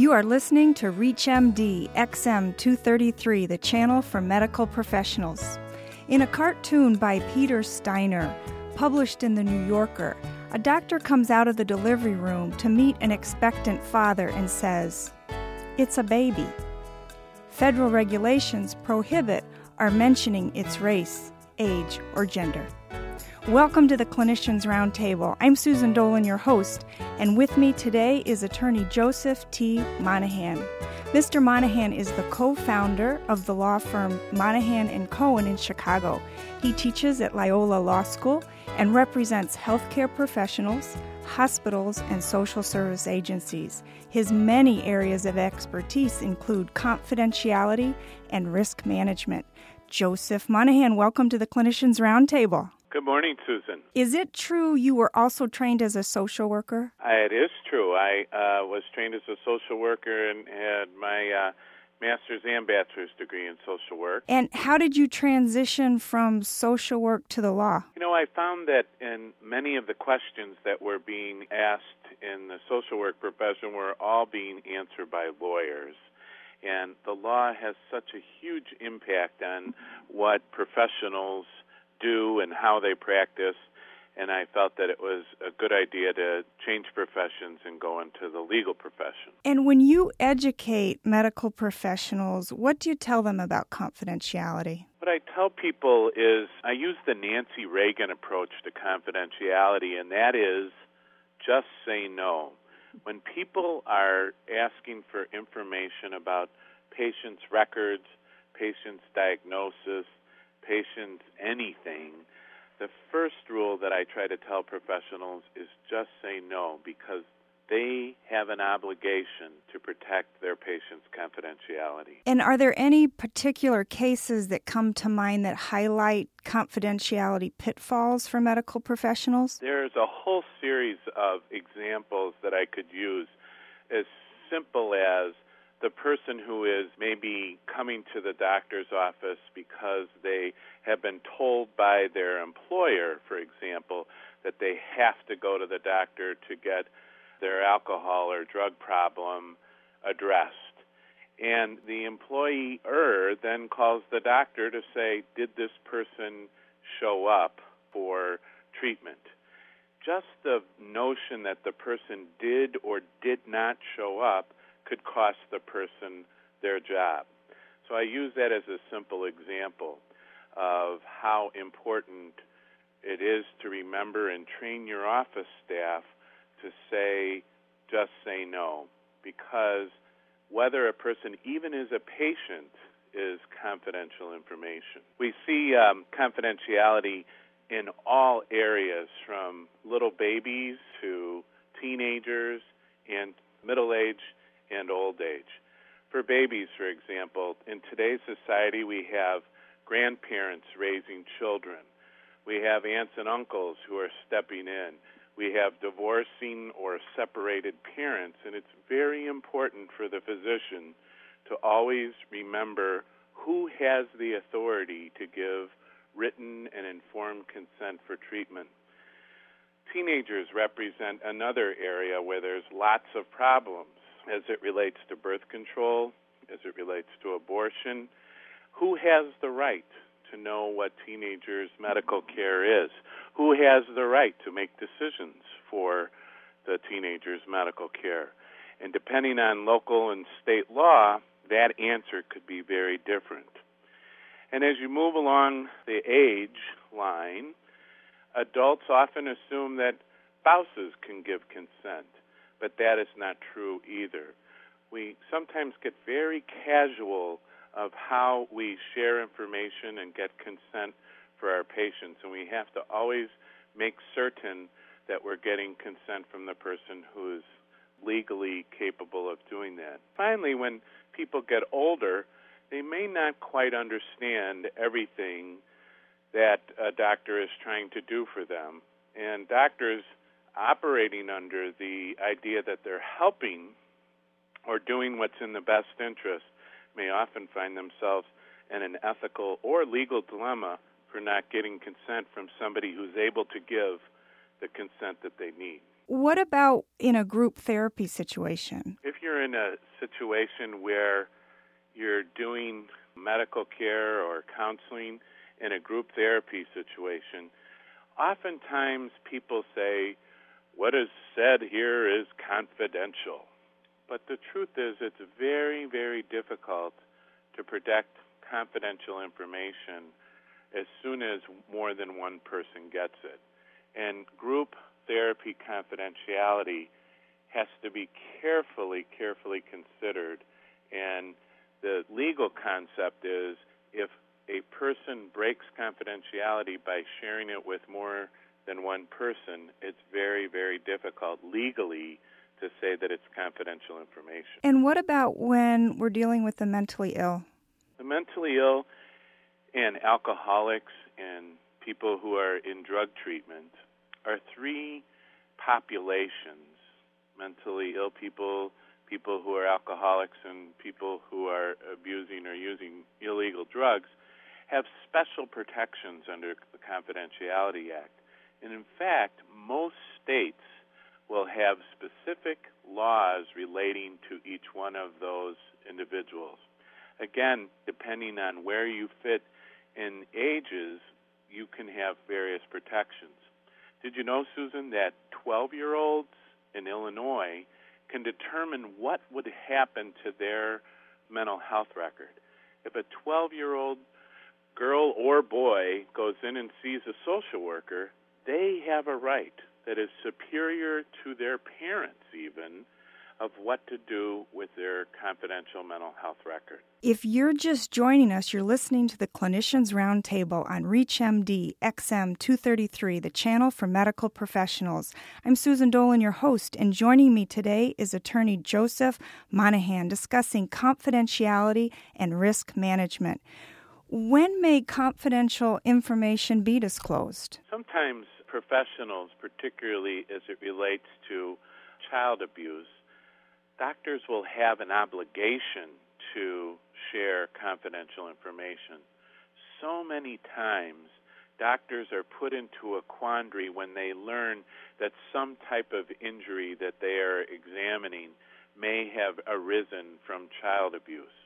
You are listening to ReachMD XM233, the channel for medical professionals. In a cartoon by Peter Steiner, published in The New Yorker, a doctor comes out of the delivery room to meet an expectant father and says, It's a baby. Federal regulations prohibit our mentioning its race, age, or gender. Welcome to the Clinicians Roundtable. I'm Susan Dolan, your host, and with me today is attorney Joseph T. Monahan. Mr. Monahan is the co-founder of the law firm Monahan and Cohen in Chicago. He teaches at Loyola Law School and represents healthcare professionals, hospitals, and social service agencies. His many areas of expertise include confidentiality and risk management. Joseph Monahan, welcome to the Clinicians Roundtable. Good morning, Susan. Is it true you were also trained as a social worker? Uh, it is true. I uh, was trained as a social worker and had my uh, master's and bachelor's degree in social work. And how did you transition from social work to the law? You know, I found that in many of the questions that were being asked in the social work profession were all being answered by lawyers. And the law has such a huge impact on what professionals do and how they practice. And I felt that it was a good idea to change professions and go into the legal profession. And when you educate medical professionals, what do you tell them about confidentiality? What I tell people is I use the Nancy Reagan approach to confidentiality, and that is just say no. When people are asking for information about patients' records, patients' diagnosis, patients anything, the first rule that I try to tell professionals is just say no because they have an obligation to protect their patients' confidentiality. And are there any particular cases that come to mind that highlight confidentiality pitfalls for medical professionals? There's a whole series of examples that I could use, as simple as the person who is maybe coming to the doctor's office because they have been told by their employer, for example, that they have to go to the doctor to get their alcohol or drug problem addressed. And the employer then calls the doctor to say, Did this person show up for treatment? Just the notion that the person did or did not show up could cost the person their job. So I use that as a simple example of how important it is to remember and train your office staff to say, just say no. Because whether a person even is a patient is confidential information. We see um, confidentiality in all areas from little babies to teenagers and middle age and old age. For babies, for example, in today's society, we have grandparents raising children. We have aunts and uncles who are stepping in. We have divorcing or separated parents, and it's very important for the physician to always remember who has the authority to give written and informed consent for treatment. Teenagers represent another area where there's lots of problems as it relates to birth control, as it relates to abortion. Who has the right to know what teenagers' medical care is? Who has the right to make decisions for the teenagers' medical care? And depending on local and state law, that answer could be very different. And as you move along the age line, adults often assume that spouses can give consent but that is not true either. We sometimes get very casual of how we share information and get consent for our patients, and we have to always make certain that we're getting consent from the person who is legally capable of doing that. Finally, when people get older, they may not quite understand everything that a doctor is trying to do for them. And doctors operating under the idea that they're helping or doing what's in the best interest may often find themselves in an ethical or legal dilemma for not getting consent from somebody who's able to give the consent that they need. What about in a group therapy situation? If you're in a situation where you're doing medical care or counseling in a group therapy situation, oftentimes people say, What is said here is confidential. But the truth is, it's very, very difficult to protect confidential information as soon as more than one person gets it. And group therapy confidentiality has to be carefully, carefully considered. And the legal concept is if a person breaks confidentiality by sharing it with more than one person, it's very, very difficult legally to say that it's confidential information. And what about when we're dealing with the mentally ill? The mentally ill and alcoholics and people who are in drug treatment are three populations mentally ill people, people who are alcoholics, and people who are abusing or using illegal drugs have special protections under the Confidentiality Act. And in fact, most states will have specific laws relating to each one of those individuals. Again, depending on where you fit in ages, you can have various protections. Did you know, Susan, that 12 year olds in Illinois can determine what would happen to their mental health record? If a 12 year old girl or boy goes in and sees a social worker, they have a right that is superior to their parents, even of what to do with their confidential mental health record. If you're just joining us, you're listening to the Clinicians Roundtable on ReachMD XM 233, the channel for medical professionals. I'm Susan Dolan, your host, and joining me today is attorney Joseph Monahan discussing confidentiality and risk management. When may confidential information be disclosed? Sometimes professionals, particularly as it relates to child abuse, doctors will have an obligation to share confidential information. So many times, doctors are put into a quandary when they learn that some type of injury that they are examining may have arisen from child abuse.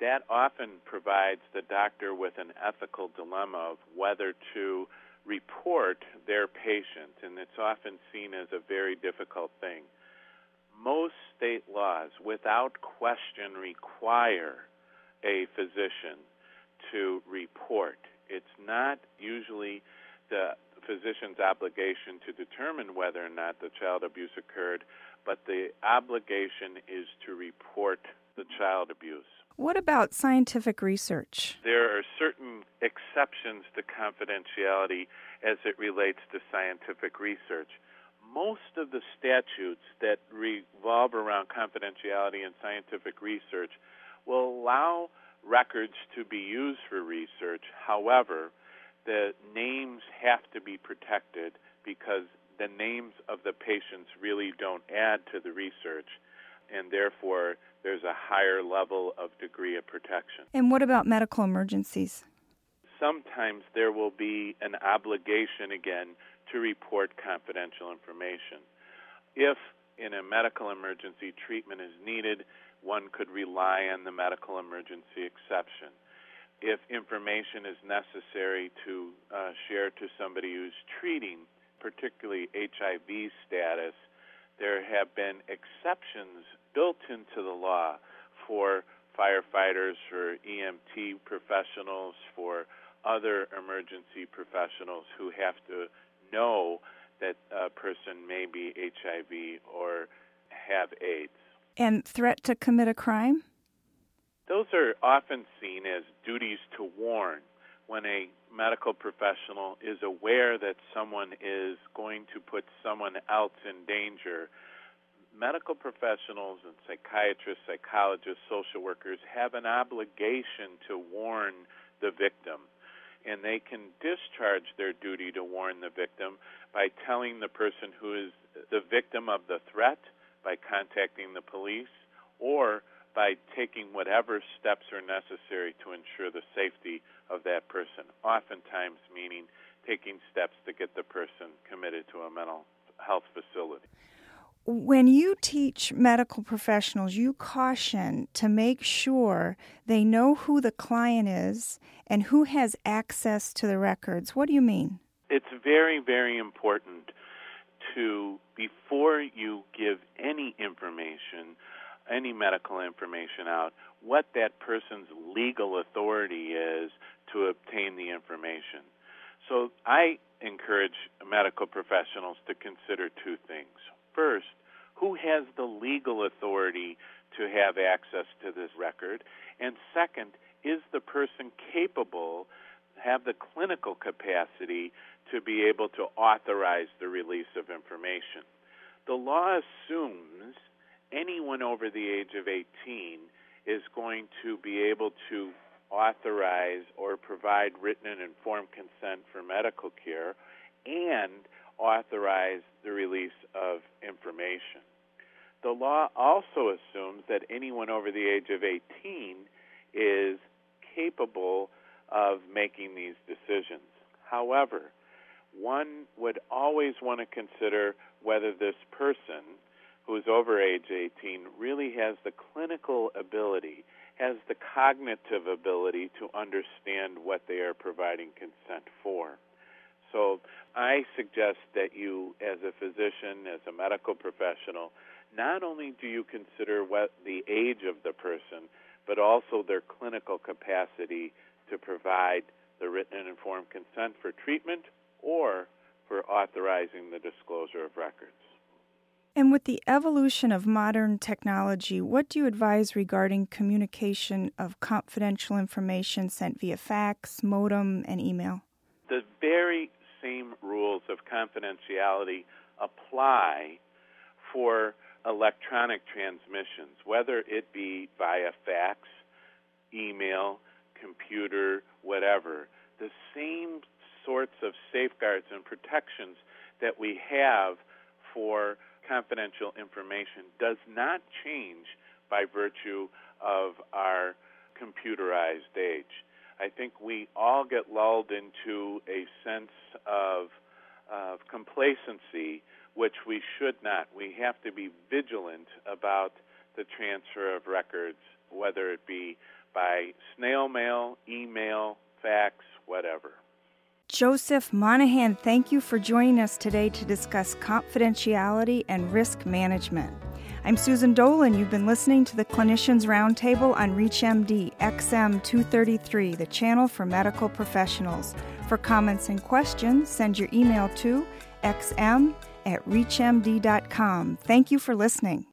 That often provides the doctor with an ethical dilemma of whether to report their patient, and it's often seen as a very difficult thing most state laws, without question, require a physician to report. It's not usually the physician's obligation to determine whether or not the child abuse occurred, but the obligation is to report the child abuse. What about scientific research? There are certain exceptions to confidentiality as it relates to scientific research most of the statutes that revolve around confidentiality and scientific research will allow records to be used for research. However, the names have to be protected because the names of the patients really don't add to the research, and therefore there's a higher level of degree of protection. And what about medical emergencies? Sometimes there will be an obligation again to report confidential information. If in a medical emergency treatment is needed, one could rely on the medical emergency exception. If information is necessary to uh, share to somebody who's treating, particularly HIV status, there have been exceptions built into the law for firefighters, for EMT professionals, for other emergency professionals who have to know that a person may be HIV or have AIDS. And threat to commit a crime? Those are often seen as duties to warn when a medical professional is aware that someone is going to put someone else in danger. Medical professionals and psychiatrists, psychologists, social workers have an obligation to warn the victim and they can discharge their duty to warn the victim by telling the person who is the victim of the threat by contacting the police or by taking whatever steps are necessary to ensure the safety of that person, oftentimes meaning taking steps to get the person committed to a mental health facility. when you teach medical professionals, you caution to make sure they know who the client is and who has access to the records. What do you mean? It's very, very important to, before you give any information, any medical information out, what that person's legal authority is to obtain the information. So I encourage medical professionals to consider two things. First, who has the legal authority to have access to this record? And second, is the person capable, have the clinical capacity to be able to authorize the release of information? The law assumes anyone over the age of 18 is going to be able to authorize or provide written and informed consent for medical care and authorize the release of information. The law also assumes that anyone over the age of 18 is capable of making these decisions. However, one would always want to consider whether this person who is over age 18 really has the clinical ability, has the cognitive ability to understand what they are providing consent for. So I suggest that you, as a physician, as a medical professional, not only do you consider what the age of the person, but also their clinical capacity to provide the written and informed consent for treatment or for authorizing the disclosure of records. And with the evolution of modern technology, what do you advise regarding communication of confidential information sent via fax, modem, and email? The very same rules of confidentiality apply for electronic transmissions, whether it be via fax, email, computer, whatever. The same sorts of safeguards and protections that we have for confidential information does not change by virtue of our computerized age. I think we all get lulled into a sense of, of complacency, which we should not. We have to be vigilant about the transfer of records, whether it be by snail mail, email, fax. Joseph Monahan, thank you for joining us today to discuss confidentiality and risk management. I'm Susan Dolan. You've been listening to the Clinicians Roundtable on ReachMD XM 233, the channel for medical professionals. For comments and questions, send your email to xm at reachmd.com. Thank you for listening.